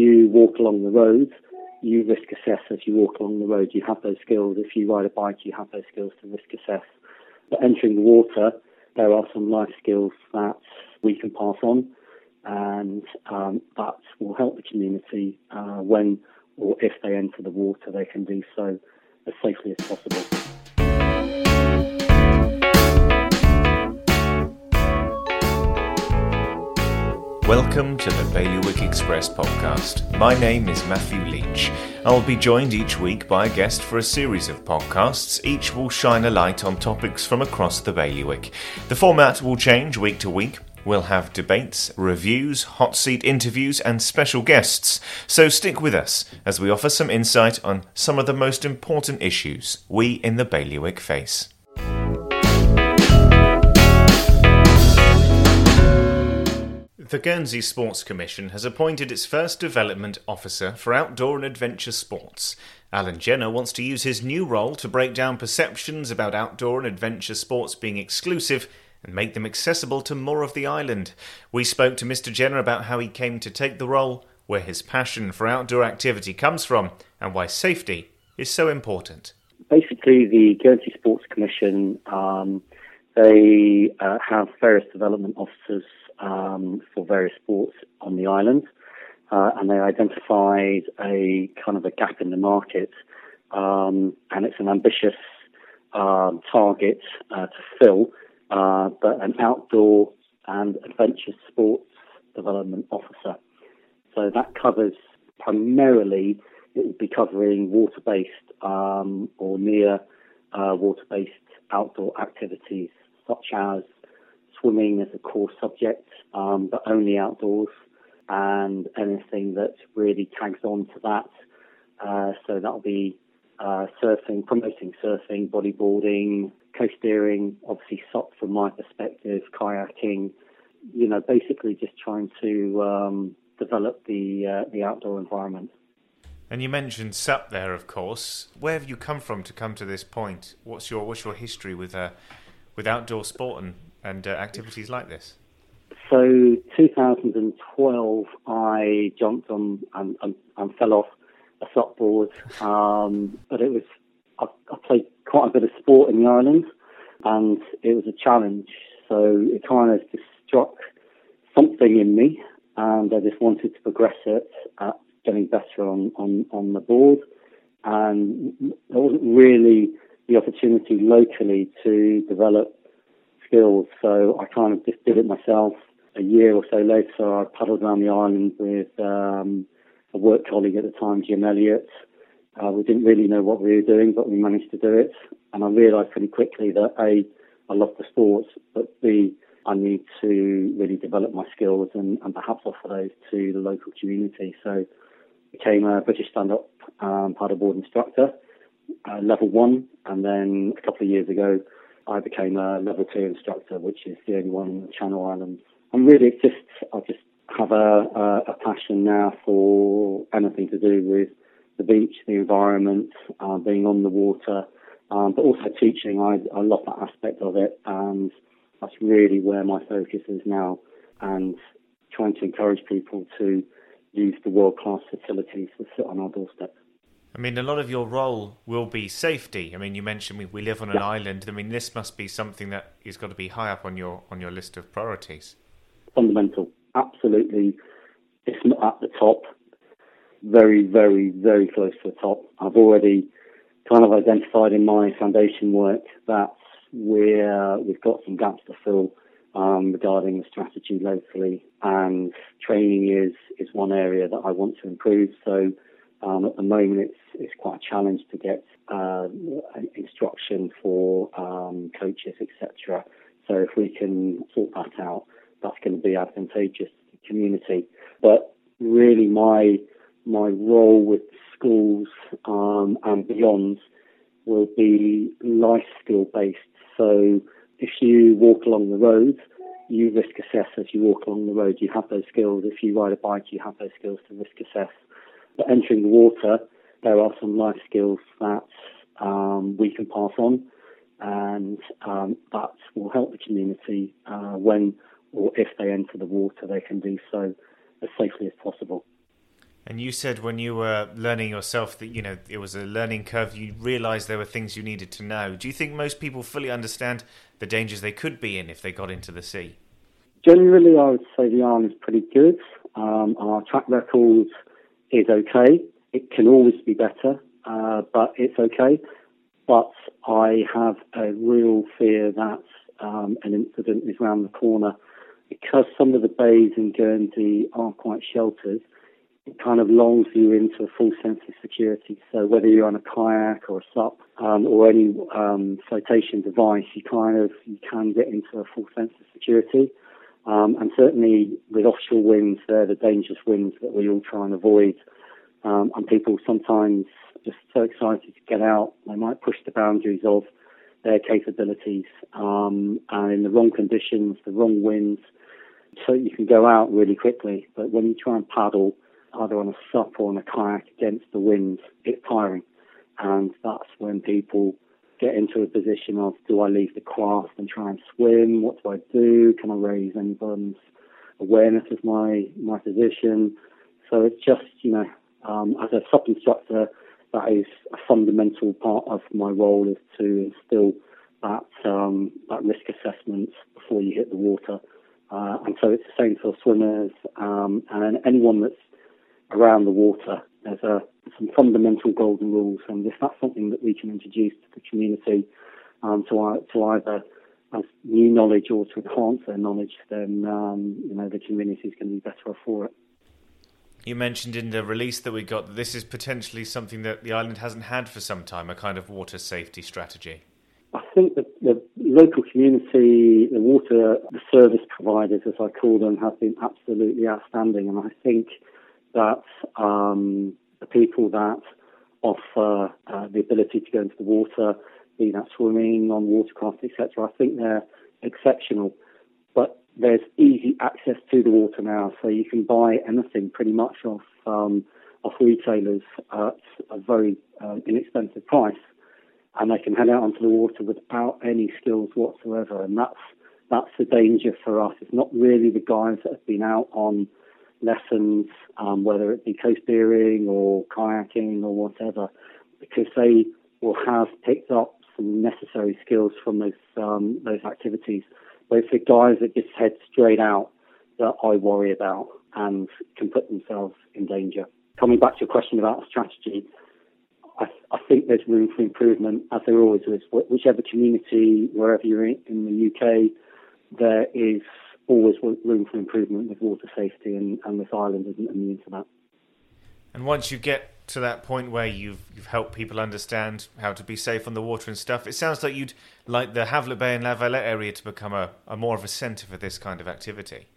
you walk along the roads, you risk assess as you walk along the road. You have those skills. If you ride a bike, you have those skills to risk assess. But entering the water, there are some life skills that we can pass on, and um, that will help the community uh, when or if they enter the water, they can do so as safely as possible. Welcome to the Bailiwick Express podcast. My name is Matthew Leach. I'll be joined each week by a guest for a series of podcasts. Each will shine a light on topics from across the Bailiwick. The format will change week to week. We'll have debates, reviews, hot seat interviews, and special guests. So stick with us as we offer some insight on some of the most important issues we in the Bailiwick face. The Guernsey Sports Commission has appointed its first development officer for outdoor and adventure sports. Alan Jenner wants to use his new role to break down perceptions about outdoor and adventure sports being exclusive and make them accessible to more of the island. We spoke to Mr. Jenner about how he came to take the role, where his passion for outdoor activity comes from, and why safety is so important. Basically, the Guernsey Sports Commission um, they uh, have various development officers um, for various sports on the island, uh, and they identified a kind of a gap in the market, um, and it's an ambitious um, target uh, to fill, uh, but an outdoor and adventure sports development officer. So that covers primarily it will be covering water-based um, or near uh, water-based outdoor activities such as swimming as a core subject, um, but only outdoors, and anything that really tags on to that. Uh, so that'll be uh, surfing, promoting surfing, bodyboarding, coasteering, obviously SUP from my perspective, kayaking. You know, basically just trying to um, develop the uh, the outdoor environment. And you mentioned SUP there, of course. Where have you come from to come to this point? What's your what's your history with uh, with outdoor sport and and uh, activities like this? So 2012, I jumped on and, and, and fell off a SUP board, um, but it was I, I, played quite a bit of sport in the island, and it was a challenge. So it kind of just struck something in me, and I just wanted to progress it at getting better on, on, on the board. And there wasn't really the opportunity locally to develop skills. So I kind of just did it myself. A year or so later, I paddled around the island with um, a work colleague at the time, Jim Elliott. Uh, we didn't really know what we were doing, but we managed to do it. And I realised pretty quickly that A, I love the sports, but B, I need to really develop my skills and, and perhaps offer those to the local community. So I became a British stand-up um, paddleboard instructor, uh, level one, and then a couple of years ago, I became a level two instructor, which is the only one in the Channel Islands. And really, just I just have a, a, a passion now for anything to do with the beach, the environment, uh, being on the water, um, but also teaching. I, I love that aspect of it, and that's really where my focus is now. And trying to encourage people to use the world class facilities that sit on our doorstep. I mean, a lot of your role will be safety. I mean, you mentioned we, we live on an yeah. island. I mean, this must be something that is got to be high up on your on your list of priorities. Fundamental, absolutely. It's not at the top. Very, very, very close to the top. I've already kind of identified in my foundation work that we're we've got some gaps to fill um, regarding the strategy locally, and training is is one area that I want to improve. So um, at the moment, it's it's quite a challenge to get uh, instruction for um, coaches, etc. So if we can sort that out, that's going to be advantageous to the community. But really, my my role with schools um, and beyond will be life skill based. So if you walk along the road, you risk assess as you walk along the road. You have those skills. If you ride a bike, you have those skills to risk assess but entering the water, there are some life skills that um, we can pass on, and um, that will help the community uh, when or if they enter the water, they can do so as safely as possible. And you said when you were learning yourself that you know it was a learning curve. You realised there were things you needed to know. Do you think most people fully understand the dangers they could be in if they got into the sea? Generally, I would say the arm is pretty good. Um, our track record is okay. It can always be better, uh, but it's okay. But I have a real fear that um, an incident is around the corner because some of the bays in Guernsey are quite sheltered it kind of lulls you into a full sense of security. So whether you're on a kayak or a SUP um, or any um, flotation device, you kind of you can get into a full sense of security. Um, and certainly with offshore winds, they're the dangerous winds that we all try and avoid. Um, and people sometimes just so excited to get out, they might push the boundaries of their capabilities. Um, and in the wrong conditions, the wrong winds, so you can go out really quickly. But when you try and paddle, either on a SUP or on a kayak against the wind, it's tiring. And that's when people get into a position of do I leave the craft and try and swim? What do I do? Can I raise anyone's awareness of my my position? So it's just you know um, as a SUP instructor, that is a fundamental part of my role is to instill that um, that risk assessment before you hit the water. Uh, and so it's the same for swimmers um, and anyone that's around the water. There's a, some fundamental golden rules, and if that's something that we can introduce to the community um, to, to either as new knowledge or to enhance their knowledge, then um, you know the community is going to be better off for it. You mentioned in the release that we got that this is potentially something that the island hasn't had for some time, a kind of water safety strategy. I think that the local community, the water the service providers, as I call them, have been absolutely outstanding, and I think that um, the people that offer uh, the ability to go into the water, be that swimming, on watercraft, etc., I think they're exceptional. But there's easy access to the water now, so you can buy anything pretty much off um, off retailers at a very uh, inexpensive price, and they can head out onto the water without any skills whatsoever. And that's that's the danger for us. It's not really the guys that have been out on lessons, um, whether it be coasteering or kayaking or whatever, because they will have picked up some necessary skills from those um, those activities. But it's the guys that just head straight out that I worry about and can put themselves in danger. Coming back to your question about strategy, I, I think there's room for improvement, as there always is. Whichever community, wherever you're in, in the UK, there is always room for improvement with water safety, and, and this island isn't immune to that. And once you get to that point where you've you've helped people understand how to be safe on the water and stuff, it sounds like you'd like the Havelet Bay and La Valette area to become a, a more of a centre for this kind of activity.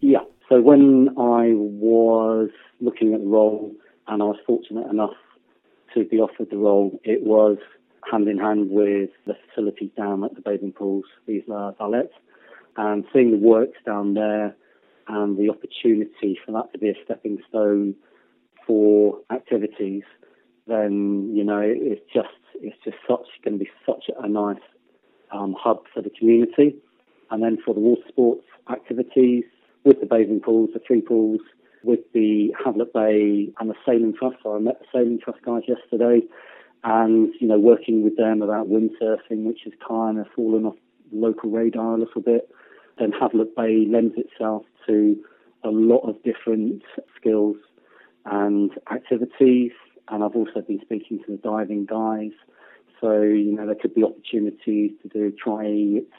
Yeah. So when I was looking at the role, and I was fortunate enough to be offered the role, it was hand in hand with the facilities down at the bathing pools, these La Valette and seeing the works down there and the opportunity for that to be a stepping stone for activities, then you know it's just it's just such going to be such a nice um, hub for the community, and then for the water sports activities with the bathing pools, the three pools, with the Havelet Bay and the Sailing Trust. So I met the Sailing Trust guys yesterday, and you know working with them about windsurfing, which has kind of fallen off local radar a little bit then Havelet Bay lends itself to a lot of different skills and activities. And I've also been speaking to the diving guys. So, you know, there could be opportunities to do try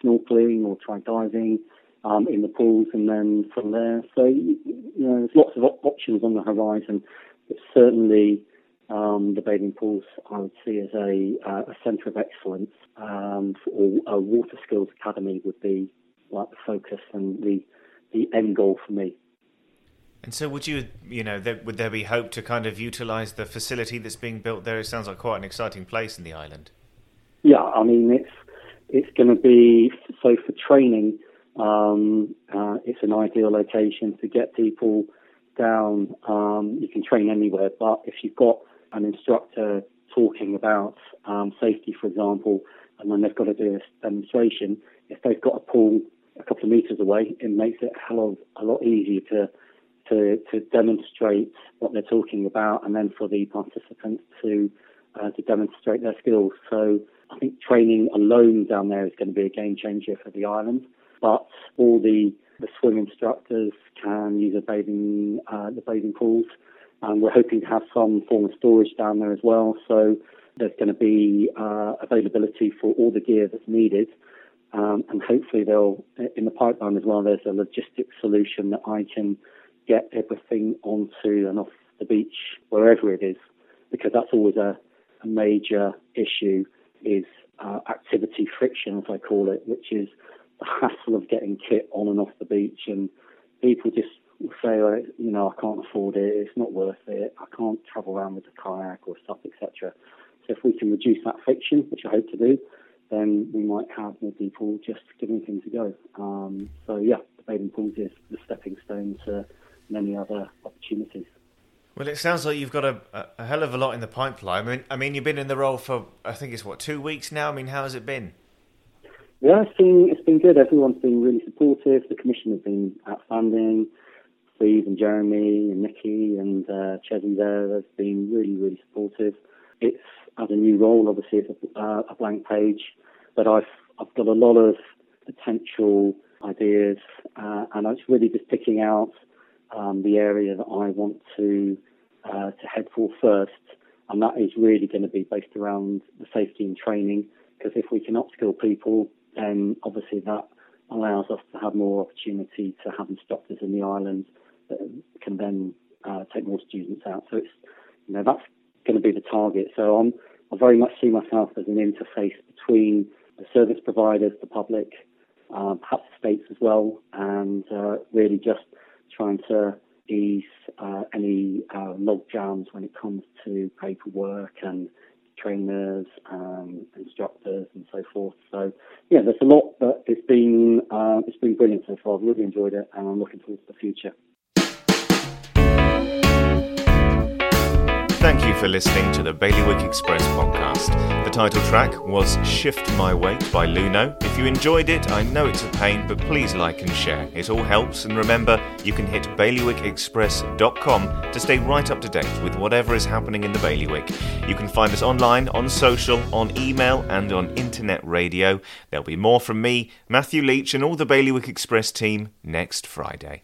snorkeling or try diving um, in the pools and then from there. So, you know, there's lots of op- options on the horizon. But certainly um, the bathing pools I would see as a, uh, a centre of excellence um, or a water skills academy would be like the focus and the the end goal for me. And so, would you, you know, there, would there be hope to kind of utilise the facility that's being built there? It sounds like quite an exciting place in the island. Yeah, I mean, it's it's going to be so for training. Um, uh, it's an ideal location to get people down. Um, you can train anywhere, but if you've got an instructor talking about um, safety, for example, and then they've got to do a demonstration, if they've got a pool a couple of meters away, it makes it a hell of a lot easier to to, to demonstrate what they're talking about, and then for the participants to uh, to demonstrate their skills. So I think training alone down there is going to be a game changer for the island. But all the the swim instructors can use a bathing uh, the bathing pools, and we're hoping to have some form of storage down there as well. So there's going to be uh, availability for all the gear that's needed. Um, and hopefully they'll, in the pipeline as well, there's a logistics solution that I can get everything onto and off the beach wherever it is, because that's always a, a major issue is uh, activity friction, as I call it, which is the hassle of getting kit on and off the beach. And people just say, you know, I can't afford it, it's not worth it, I can't travel around with a kayak or stuff, etc. So if we can reduce that friction, which I hope to do, then we might have more people just giving things a go. Um, so yeah, the bathing pools is the stepping stone to many other opportunities. Well, it sounds like you've got a, a hell of a lot in the pipeline. I mean, I mean, you've been in the role for I think it's what two weeks now. I mean, how has it been? Yeah, it's been it's been good. Everyone's been really supportive. The commission has been outstanding. Steve and Jeremy and Nikki and uh, Chesney there have been really really supportive. It's as a new role, obviously it's a, uh, a blank page, but I've I've got a lot of potential ideas, uh, and it's really just picking out um, the area that I want to uh, to head for first, and that is really going to be based around the safety and training. Because if we can upskill people, then obviously that allows us to have more opportunity to have instructors in the island that can then uh, take more students out. So it's you know that's going to be the target. So I'm I very much see myself as an interface between the service providers, the public, uh, perhaps the states as well, and uh, really just trying to ease uh, any uh, log jams when it comes to paperwork and trainers and instructors and so forth. So yeah, there's a lot, but it's been uh, it's been brilliant so far. I've really enjoyed it, and I'm looking forward to the future. You for listening to the Bailiwick Express podcast. The title track was Shift My Weight by Luno. If you enjoyed it, I know it's a pain, but please like and share. It all helps, and remember, you can hit bailiwickexpress.com to stay right up to date with whatever is happening in the Bailiwick. You can find us online, on social, on email, and on internet radio. There'll be more from me, Matthew Leach, and all the Bailiwick Express team next Friday.